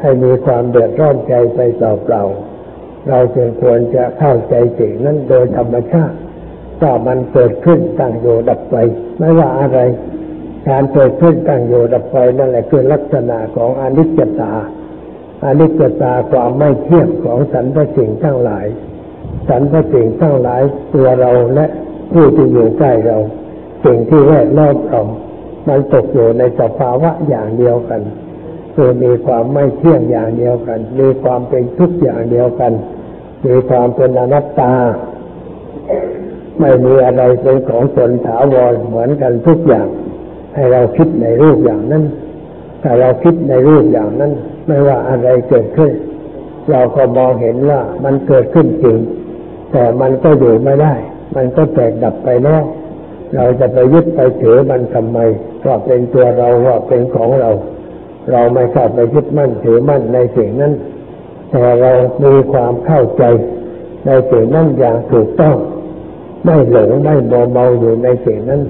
ให้มีความเดือดร้อนใจไปเปล่าๆเราจึงควรจะเข้าใจสิ่งนั้นโดยธรรมชาติถ้ามันเกิดขึ้นตั้งอยู่ดับไป ไม่ว่าอะไร การเกิดขึ้นตั้งอยู่ดับไปนั่นแหละคือลักษณะของอนิจจตาอนิจจตาความไม่เที่ยงของสรรพสิ่งทั้งหลาย สรรพสิ่งทั้งหลายตัวเราและผู้ที่อยู่ใกล้เรา สิ่งที่แวดล้อมเรา มันตกอยู่ในสภาวะอย่างเดียวกัน คือมีความไม่เที่ยงอย่างเดียวกัน มีความเป็นทุกข์อย่างเดียวกัน มีความเป็นอนัตตา ไม่มีอะไรเป็นของตนถาวรเหมือนกันทุกอย่าง ให้เราคิดในรูปอย่างนั้นถ้าเราคิดในรูปอย่างนั้น ไม่ว่าอะไรเกิดขึ้น เราก็มองเห็นว่ามันเกิดขึ้นจริง แต่มันก็อยู่ไม่ได้ มันก็แตกดับไปแล้ว เราจะไปยึดไปถือมันทำไมว่าเป็นตัวเราว่าเป็นของเรา เราไม่เข้าไปยึดมั่นถือมั่นในสิ่งนั้น แต่เรามีความเข้าใจในสิ่งนั้นอย่างถูกต้อง ไม่หลงไม่โมเมาอยู่ในสิ่งนั้น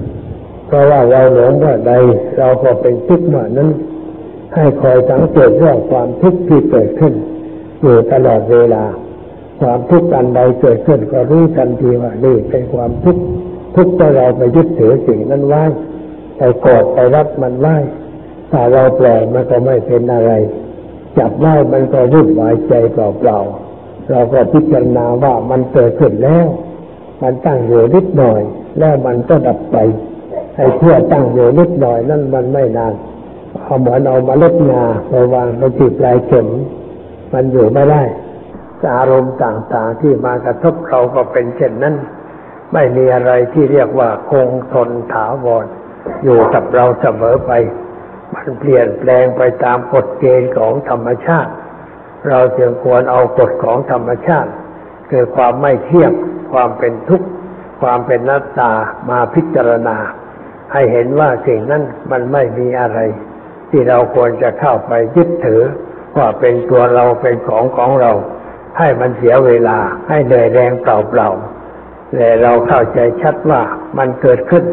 เพราะว่าเราหลงเมื่อใด เราก็เป็นทุกข์เมื่อนั้น ให้คอยสังเกตเรื่องความทุกข์ที่เกิดขึ้นอยู่ตลอดเวลา ความทุกข์อันใดเกิดขึ้นก็รู้ทันทีว่านี่เป็นความทุกข์ทุกข์ที่เราไปยึดถือสิ่งนั้นไว้ไปกอดไปรับมันไว้ถ้าเราปล่อยมันก็ไม่เป็นอะไร จับไว้มันก็วุ่นวายใจเปล่าๆเราก็พิจารณาว่ามันเกิดขึ้นแล้ว มันตั้งอยู่นิดหน่อย แล้วมันก็ดับไปไอ้เพื่อตั้งอยู่นิดหน่อยนั่นมันไม่นานเอาเหมือนเอามาเล็ดงาไปวางไปจีบลายเข็ม มันอยู่ไม่ได้ อารมณ์ต่างๆ ที่มากระทบเราก็เป็นเช่นนั้น ไม่มีอะไรที่เรียกว่าคงทนถาวร อยู่กับเราเสมอไป มันเปลี่ยนแปลงไปตามกฎเกณฑ์ของธรรมชาติ เราจึงควรเอากฎของธรรมชาติ คือความไม่เที่ยงความเป็นทุกข์ความเป็นนัตตามาพิจารณา ให้เห็นว่าสิ่งนั้นมันไม่มีอะไร ที่เราควรจะเข้าไปยึดถือว่าเป็นตัวเราเป็นของของเรา ให้มันเสียเวลาให้เหนื่อยแรงเปล่าๆแต่เราเข้าใจชัดว่ามันเกิดขึ้น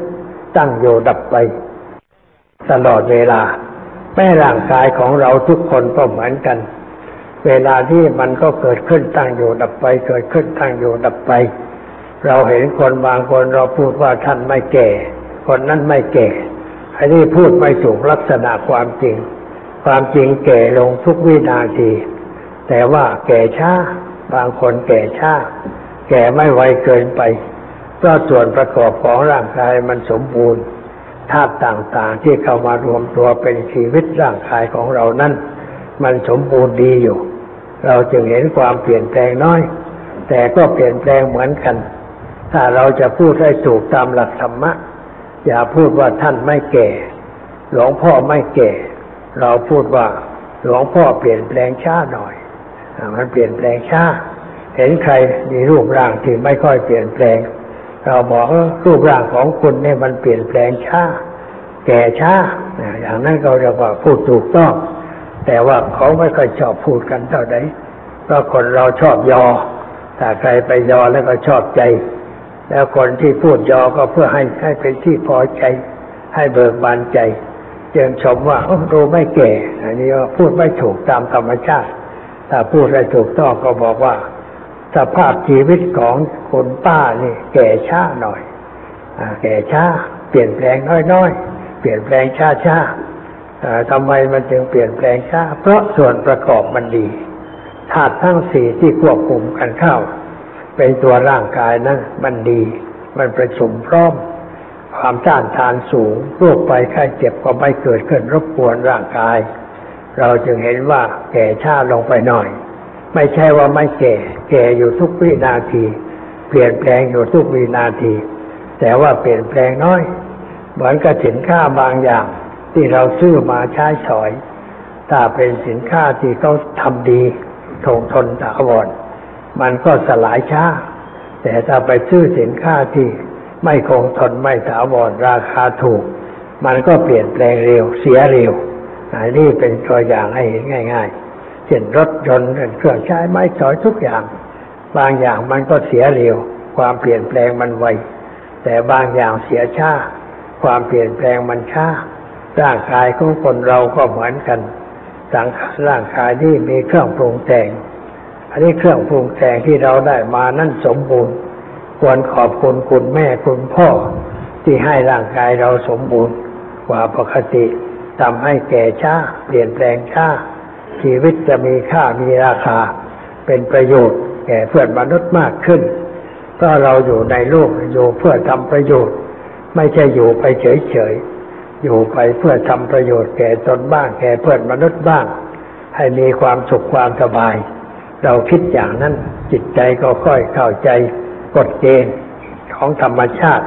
ตั้งอยู่ดับไป ตลอดเวลา แม่ร่างกายของเราทุกคนก็เหมือนกัน เวลาที่มันก็เกิดขึ้นตั้งอยู่ดับไป เกิดขึ้นตั้งอยู่ดับไป เราเห็นคนบางคนเราพูดว่าท่านไม่แก่ คนนั้นไม่แก่อันนี้พูดไม่ถูกลักษณะความจริง ความจริงแก่ลงทุกวินาที แต่ว่าแก่ช้า บางคนแก่ช้า แก่ไม่ไวเกินไป เพราะส่วนประกอบของร่างกายมันสมบูรณ์ธาตุต่างๆที่เข้ามารวมตัวเป็นชีวิตร่างกายของเรานั้น มันสมบูรณ์ดีอยู่ เราจึงเห็นความเปลี่ยนแปลงน้อย แต่ก็เปลี่ยนแปลงเหมือนกัน ถ้าเราจะพูดให้ถูกตามหลักธรรมะ อย่าพูดว่าท่านไม่แก่ หลวงพ่อไม่แก่ เราพูดว่าหลวงพ่อเปลี่ยนแปลงช้าหน่อย มันเปลี่ยนแปลงช้าเห็นใครมีรูปร่างที่ไม่ค่อยเปลี่ยนแปลง เราบอกว่ารูปร่างของคุณเนี่ยมันเปลี่ยนแปลงช้าแก่ช้าอย่างนั้นเราเรียกว่าพูดถูกต้อง แต่ว่าเขาไม่ค่อยชอบพูดกันเท่าไหร่เพราะคนเราชอบยอถ้าใครไปยอแล้วก็ชอบใจ แล้วคนที่พูดยอก็เพื่อให้ให้เป็นที่พอใจ ให้เบิกบานใจจึงชมว่าดูไม่แก่ อันนี้พูดไม่ถูกตามธรรมชาติ ถ้าพูดให้ถูกต้องก็บอกว่า สภาพชีวิตของคนป้านี่แก่ช้าหน่อยอแก่ช้า เปลี่ยนแปลงน้อยๆ เปลี่ยนแปลงช้าๆทำไมมันจึงเปลี่ยนแปลงช้า เพราะส่วนประกอบมันดีธาตุทั้งสี่ที่ควบคุมกันเข้า เป็นตัวร่างกายนั้นมันดี มันประชุมพร้อม ความต้านทานสูงโรคไปไข้เจ็บก็ไม่เกิดขึ้นรบกวนร่างกาย เราจึงเห็นว่าแก่ชาลงไปหน่อย ไม่ใช่ว่าไม่แก่ แก่อยู่ทุกวินาที เปลี่ยนแปลงอยู่ทุกวินาที แต่ว่าเปลี่ยนแปลงน้อย เหมือนกับสินค้าบางอย่าง ที่เราซื้อมาใช้สอย ถ้าเป็นสินค้าที่เขาทำดีคงทนถาวรมันก็สลายช้า แต่ถ้าไปซื้อสินค้าที่ไม่คงทนไม่ถาวรราคาถูก มันก็เปลี่ยนแปลงเร็วเสียเร็ว นนี้เป็นตัวอย่างให้เห็นง่าย ๆเช่นรถยนต์เครื่องใช้ไม้สอยทุกอย่าง บางอย่างมันก็เสียเร็ว ความเปลี่ยนแปลงมันไว แต่บางอย่างเสียช้า ความเปลี่ยนแปลงมันช้า ร่างกายของคนเราก็เหมือนกันสังขารร่างกายที่มีเครื่องปรุงแต่ง อันนี้เครื่องปรุงแต่งที่เราได้มานั่นสมบูรณ์ ควรขอบคุณคุณแม่คุณพ่อที่ให้ร่างกายเราสมบูรณ์กว่าปกติ ทำให้แก่ช้า เปลี่ยนแปลงช้า ชีวิตจะมีค่ามีราคา เป็นประโยชน์ แก่เพื่อนมนุษย์มากขึ้นก็เราอยู่ในโลกอยู่เพื่อทำประโยชน์ ไม่ใช่อยู่ไปเฉยๆอยู่ไปเพื่อทำประโยชน์แก่ตนบ้างแก่เพื่อนมนุษย์บ้าง ให้มีความสุขความสบาย เราคิดอย่างนั้นจิตใจก็ค่อยเข้าใจกฎเกณฑ์ของธรรมชาติ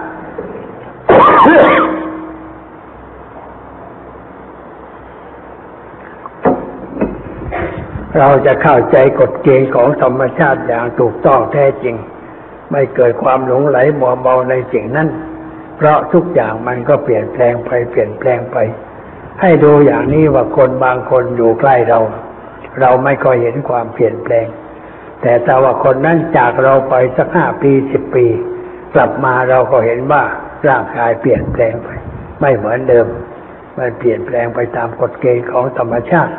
เราจะเข้าใจกฎเกณฑ์ของธรรมชาติอย่างถูกต้องแท้จริง ไม่เกิดความหลงไหลมัวเมาในสิ่งนั้น เพราะทุกอย่างมันก็เปลี่ยนแปลงไปเปลี่ยนแปลงไป ให้ดูอย่างนี้ว่าคนบางคนอยู่ใกล้เรา เราไม่ก็เห็นความเปลี่ยนแปลง แต่ถ้าว่าคนนั้นจากเราไปสักห้าปีสิบปี กลับมาเราก็เห็นว่าร่างกายเปลี่ยนแปลงไป ไม่เหมือนเดิม มันเปลี่ยนแปลงไปตามกฎเกณฑ์ของธรรมชาติ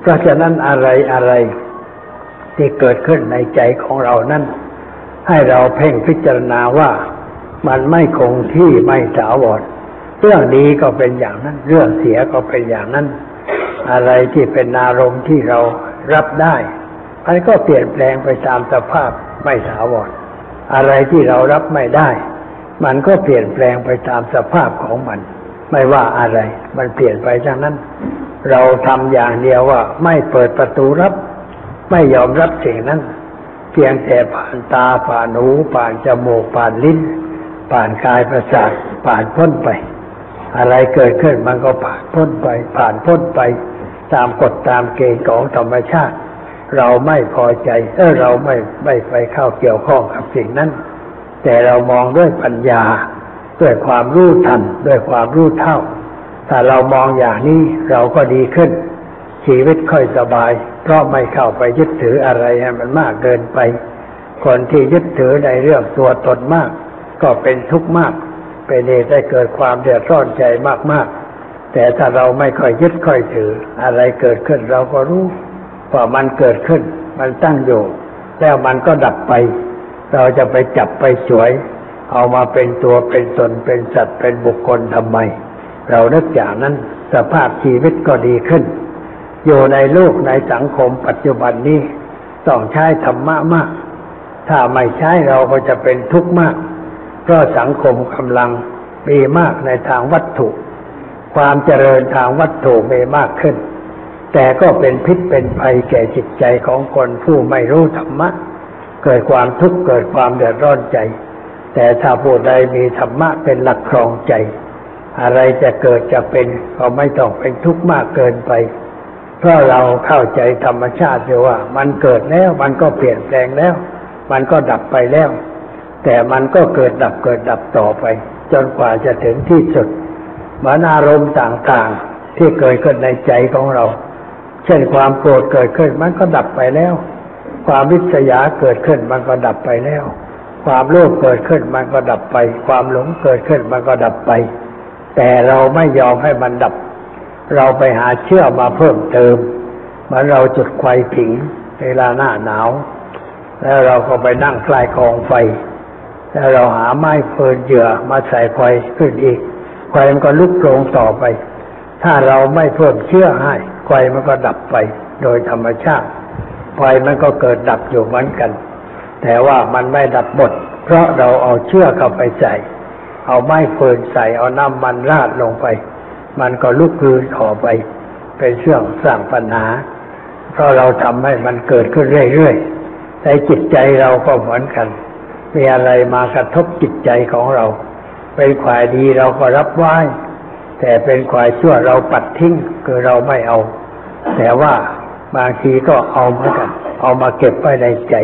เพราะฉะนั้นอะไรอะไรที่เกิดขึ้นในใจของเรานั้น ให้เราเพ่งพิจารณาว่ามันไม่คงที่ไม่ถาวรเรื่องดีก็เป็นอย่างนั้น เรื่องเสียก็เป็นอย่างนั้น อะไรที่เป็นอารมณ์ที่เรารับได้มันก็เปลี่ยนแปลงไปตามสภาพไม่ถาวรอะไรที่เรารับไม่ได้ มันก็เปลี่ยนแปลงไปตามสภาพของมัน ไม่ว่าอะไร มันเปลี่ยนไปจากนั้น เราทำอย่างเดียวว่า ไม่เปิดประตูรับ ไม่ยอมรับสิ่งนั้น เพียงแต่ผ่านตาผ่านหูผ่านจมูกผ่านลิ้น ผ่านกายประสาทผ่านพ้นไป อะไรเกิดขึ้นมันก็ผ่านพ้นไป ผ่านพ้นไป ตามกฎตามเกณฑ์ของธรรมชาติ เราไม่พอใจเออเราไม่ไม่ไปเข้าเกี่ยวข้องกับสิ่งนั้น แต่เรามองด้วยปัญญา ด้วยความรู้ทัน ด้วยความรู้เท่า ถ้าเรามองอย่างนี้เราก็ดีขึ้น ชีวิตค่อยสบาย เพราะไม่เข้าไปยึดถืออะไรให้มันมากเกินไป คนที่ยึดถือในเรื่องตัวตนมาก ก็เป็นทุกข์มาก เป็นเหตุให้เกิดความเดือดร้อนใจมากๆ แต่ถ้าเราไม่ค่อยยึดค่อยถือ อะไรเกิดขึ้นเราก็รู้ว่ามันเกิดขึ้น มันตั้งอยู่ แล้วมันก็ดับไป เราจะไปจับไปสวย เอามาเป็นตัวเป็นตนเป็นสัตว์เป็นบุคคลทำไม เรานึกอย่างนั้นสภาพชีวิตก็ดีขึ้น อยู่ในโลกในสังคมปัจจุบันนี้ต้องใช้ธรรมะมาก ถ้าไม่ใช้เราก็จะเป็นทุกข์มาก เพราะสังคมกำลังมีมากในทางวัตถุ ความเจริญทางวัตถุมีมากขึ้น แต่ก็เป็นพิษเป็นภัยแก่จิตใจของคนผู้ไม่รู้ธรรมะ เกิดความทุกข์เกิดความเดือดร้อนใจ แต่ถ้าผู้ใดมีธรรมะเป็นหลักครองใจ อะไรจะเกิดจะเป็นก็ไม่ต้องเป็นทุกข์มากเกินไป เพราะเราเข้าใจธรรมชาติอยู่ว่า มันเกิดแล้วมันก็เปลี่ยนแปลงแล้ว มันก็ดับไปแล้ว แต่มันก็เกิดดับเกิดดับต่อไป จนกว่าจะถึงที่สุดเหมือนอารมณ์ต่างๆ ที่เกิดขึ้นในใจของเรา เช่นความโกรธเกิดขึ้นมันก็ดับไปแล้ว ความวิษยาเกิดขึ้นมันก็ดับไปแล้ว ความโลภเกิดขึ้นมันก็ดับไป ความหลงเกิดขึ้นมันก็ดับไป แต่เราไม่ยอมให้มันดับ เราไปหาเชื่อมาเพิ่มเติมมือนเราจุดไฟผิงเวลาหน้าหนาว แล้วเราก็ไปนั่งใกล้กองไฟ แล้วเราหาไม้เพลินเหยื่อมาใส่ไฟขึ้นอีกไฟมันก็ลุกโผงต่อไป ถ้าเราไม่เพิ่มเชื่อให้ไฟมันก็ดับไปโดยธรรมชาติไฟมันก็เกิดดับอยู่เหมือนกัน แต่ว่ามันไม่ดับหมดเพราะเราเอาเชื่อเข้าไปใส่ เอาไม้เฟินใส่เอาน้ำมันราดลงไป มันก็ลุกคืนต่อไป เป็นเรื่องสร้างปัญหา เพราะเราทำให้มันเกิดขึ้นเรื่อยๆในจิตใจเราก็เหมือนกัน มีอะไรมากระทบจิตใจของเรา เป็นควายดีเราก็รับไหว้แต่เป็นควายชั่วเราปัดทิ้งคือเราไม่เอา แต่ว่าบางทีก็เอาเหมือนกัน เอามาเก็บไว้ในใจ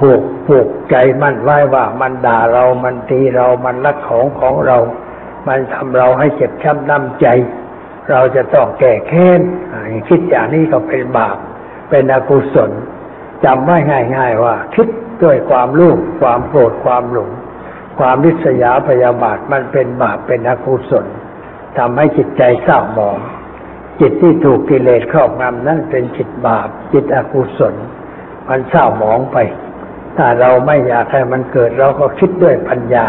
ผูกผูกใจมั่นไว้ว่ามันด่าเรามันตีเรามันลักของของเรา มันทำเราให้เจ็บช้ำน้ำใจ เราจะต้องแก้แค้นคิดอย่างนี้ก็เป็นบาป เป็นอกุศลจำไว้ง่าย ๆ ว่า คิดด้วยความโลภความโกรธความหลงความริษยาพยาบาทมันเป็นบาปเป็นอกุศลทำให้จิตใจเศร้าหมอง จิตที่ถูกกิเลสครอบงำนั่นเป็นจิตบาป จิตอกุศล มันเศร้าหมองไป ถ้าเราไม่อยากให้มันเกิดเราก็คิดด้วยปัญญา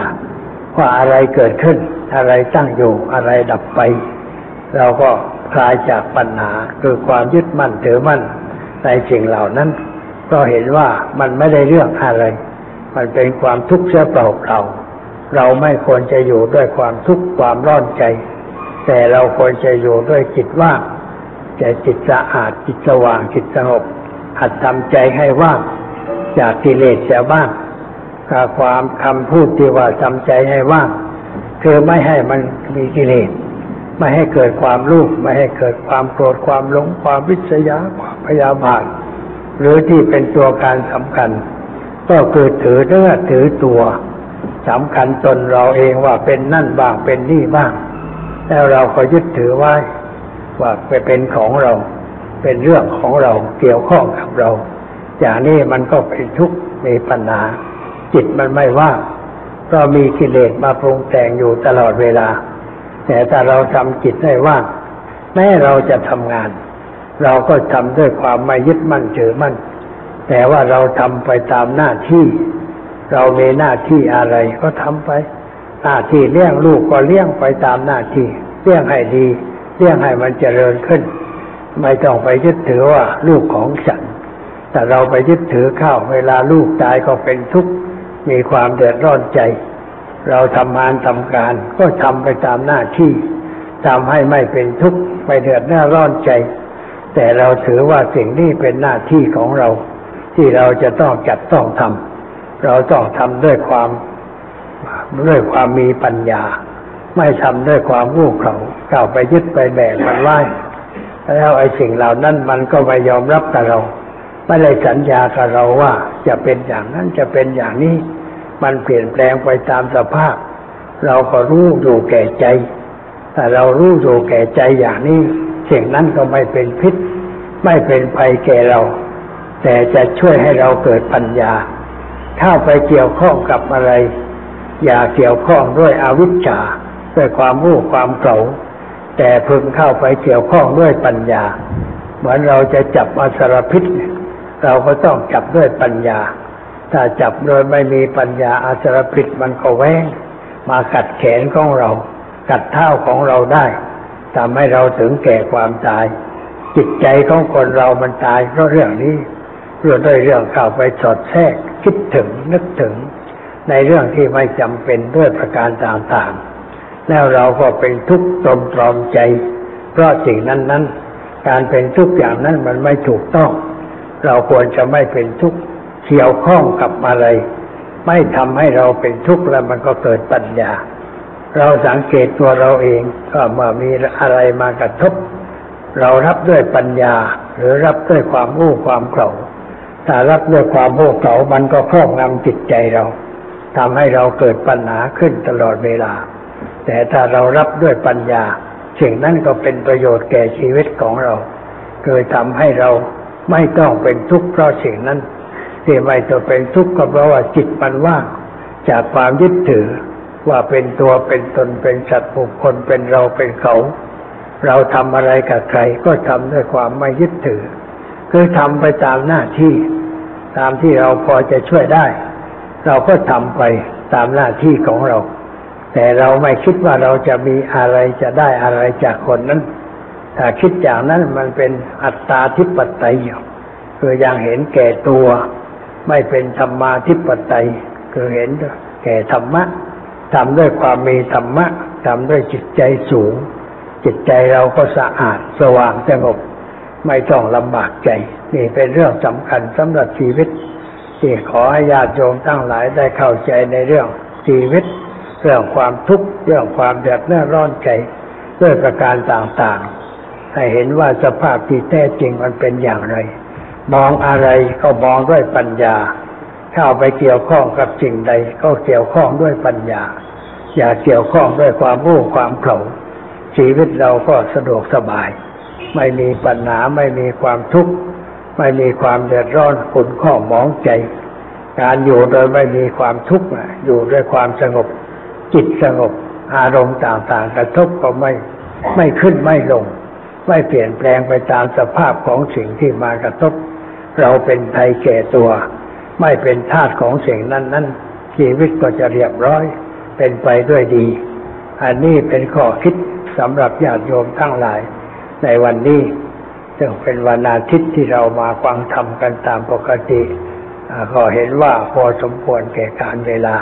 ว่าอะไรเกิดขึ้น อะไรตั้งอยู่อะไรดับไป เราก็คลายจากปัญหาคือความยึดมั่นถือมั่นในสิ่งเหล่านั้น ก็เห็นว่ามันไม่ได้เรื่องอะไร มันเป็นความทุกข์เสียเปล่าเราเราไม่ควรจะอยู่ด้วยความทุกข์ความร้อนใจ แต่เราควรจะอยู่ด้วยจิตว่างแต่จิตสะอาดจิตสว่างจิตสงบหัดทำใจให้ว่าง จากกิเลสเสียบ้างความคำพูดที่ว่าทำใจให้ว่างคือไม่ให้มันมีกิเลสไม่ให้เกิดความรู้ไม่ให้เกิดความโกรธความหลงความวิษยาความพยาบาทหรือที่เป็นตัวการสำคัญ ก็คือถือเนื้อถือตัวสำคัญตนเราเองว่าเป็นนั่นบ้างเป็นนี่บ้าง แล้วเราก็ยึดถือไว้ ว่าไปเป็นของเรา เป็นเรื่องของเราเกี่ยวข้องกับเรา อย่างนี้มันก็เป็นทุกข์มีปัญหา จิตมันไม่ว่างก็มีกิเลสมาปรุงแต่งอยู่ตลอดเวลา แต่ถ้าเราทำจิตให้ว่างแม้เราจะทำงาน เราก็ทำด้วยความไม่ยึดมั่นถือมั่น แต่ว่าเราทำไปตามหน้าที่ เรามีหน้าที่อะไรก็ทำไป หน้าที่เลี้ยงลูกก็เลี้ยงไปตามหน้าที่เลี้ยงให้ดีเลี้ยงให้มันเจริญขึ้น ไม่ต้องไปยึดถือว่าลูกของฉัน แต่เราไปยึดถือข้าวเวลาลูกตายก็เป็นทุกข์มีความเดือดร้อนใจ เราทำงานทำการ ก็ทำไปตามหน้าที่ทำให้ไม่เป็นทุกข์ไม่เดือดร้อนใจ แต่เราถือว่าสิ่งนี้เป็นหน้าที่ของเรา ที่เราจะต้องจัดต้องทำเราต้องทำด้วยความด้วยความมีปัญญา ไม่ทำด้วยความงูเขาเก่าไปยึดไปแบกมันไว้แล้วไอ้สิ่งเหล่านั้นมันก็ไม่ยอมรับกับเรา ไม่ได้สัญญากับเราว่าจะเป็นอย่างนั้นจะเป็นอย่างนี้ มันเปลี่ยนแปลงไปตามสภาพ เราก็รู้อยู่แก่ใจ แต่เรารู้อยู่แก่ใจอย่างนี้สิ่งนั้นก็ไม่เป็นพิษ ไม่เป็นภัยแก่เรา แต่จะช่วยให้เราเกิดปัญญา ถ้าไปเกี่ยวข้องกับอะไร อย่าเกี่ยวข้องด้วยอวิชชาด้วยความรู้ความเก่าแต่พึงเข้าไปเกี่ยวข้องด้วยปัญญา เหมือนเราจะจับอสรพิษ เราก็ต้องจับด้วยปัญญา ถ้าจับโดยไม่มีปัญญาอาสรพิษมันก็แว้งมากัดแขนของเรา กัดเท้าของเราได้ทำให้เราถึงแก่ความตาย จิตใจของคนเรามันตายเพราะเรื่องนี้เรื่องด้วยเรื่องเข้าไปสอดแทรกคิดถึงนึกถึง ในเรื่องที่ไม่จำเป็นด้วยประการต่างๆ แล้วเราก็เป็นทุกข์ตรมตรอมใจ เพราะสิ่งนั้นนั้นการเป็นทุกข์อย่างนั้นมันไม่ถูกต้อง เราควรจะไม่เป็นทุกข์เกี่ยวข้องกับอะไร ไม่ทำให้เราเป็นทุกข์แล้วมันก็เกิดปัญญา เราสังเกตตัวเราเองก็เมื่อมีอะไรมากระทบ เรารับด้วยปัญญา หรือรับด้วยความรู้ความเก่าถ้ารับด้วยความโง่เขลามันก็ครอบงำจิตใจเราทำให้เราเกิดปัญหาขึ้นตลอดเวลา แต่ถ้าเรารับด้วยปัญญาสิ่งนั้นก็เป็นประโยชน์แก่ชีวิตของเราเคยทำให้เรา ไม่ต้องเป็นทุกข์เพราะสิ่งนั้น ที่ไม่ต้องเป็นทุกข์ก็เพราะว่าจิตมันว่างจากความยึดถือว่าเป็นตัวเป็นตนเป็นสัตว์บุคคลเป็นเราเป็นเขา เราทำอะไรกับใครก็ทำด้วยความไม่ยึดถือ คือทำไปตามหน้าที่ ตามที่เราพอจะช่วยได้ เราก็ทำไปตามหน้าที่ของเรา แต่เราไม่คิดว่าเราจะมีอะไรจะได้อะไรจากคนนั้น ถ้าคิดอย่างนั้นมันเป็นอัตตาทิปไตยคือยังเห็นแก่ตัว ไม่เป็นธรรมาทิปไตยคือเห็นแก่ธรรมะทำด้วยความมีธรรมะทำด้วยจิตใจสูง จิตใจเราก็สะอาดสว่างสงบ ไม่ต้องลำบากใจ นี่เป็นเรื่องสำคัญสำหรับชีวิต ที่ขอให้ญาติโยมทั้งหลายได้เข้าใจในเรื่องชีวิต เรื่องความทุกข์เรื่องความเดือดร้อนใจด้วยประการต่างๆ ให้เห็นว่าสภาพที่แท้จริงมันเป็นอย่างไร มองอะไรก็มองด้วยปัญญา เข้าไปเกี่ยวข้องกับสิ่งใด ก็เกี่ยวข้องด้วยปัญญา อย่าเกี่ยวข้องด้วยความรู้ความเข่าชีวิตเราก็สะดวกสบาย ไม่มีปัญหาไม่มีความทุกข์ไม่มีความเดือดร้อนขุนข้อมองใจ การอยู่โดยไม่มีความทุกข์อยู่ด้วยความสงบ จิตสงบ อารมณ์ต่างๆ กระทบก็ไม่ไม่ขึ้นไม่ลง ไม่เปลี่ยนแปลงไปตามสภาพของสิ่งที่มากระทบ เราเป็นไทยแก่ตัว ไม่เป็นทาสของสิ่งนั้นนั้นชีวิตก็จะเรียบร้อย เป็นไปด้วยดี อันนี้เป็นข้อคิดสำหรับญาติโยมทั้งหลาย ในวันนี้ซึ่งเป็นวันอาทิตย์ที่เรามาฟังธรรมกันตามปกติอ่าก็เห็นว่าพอสมควรแก่การเวลา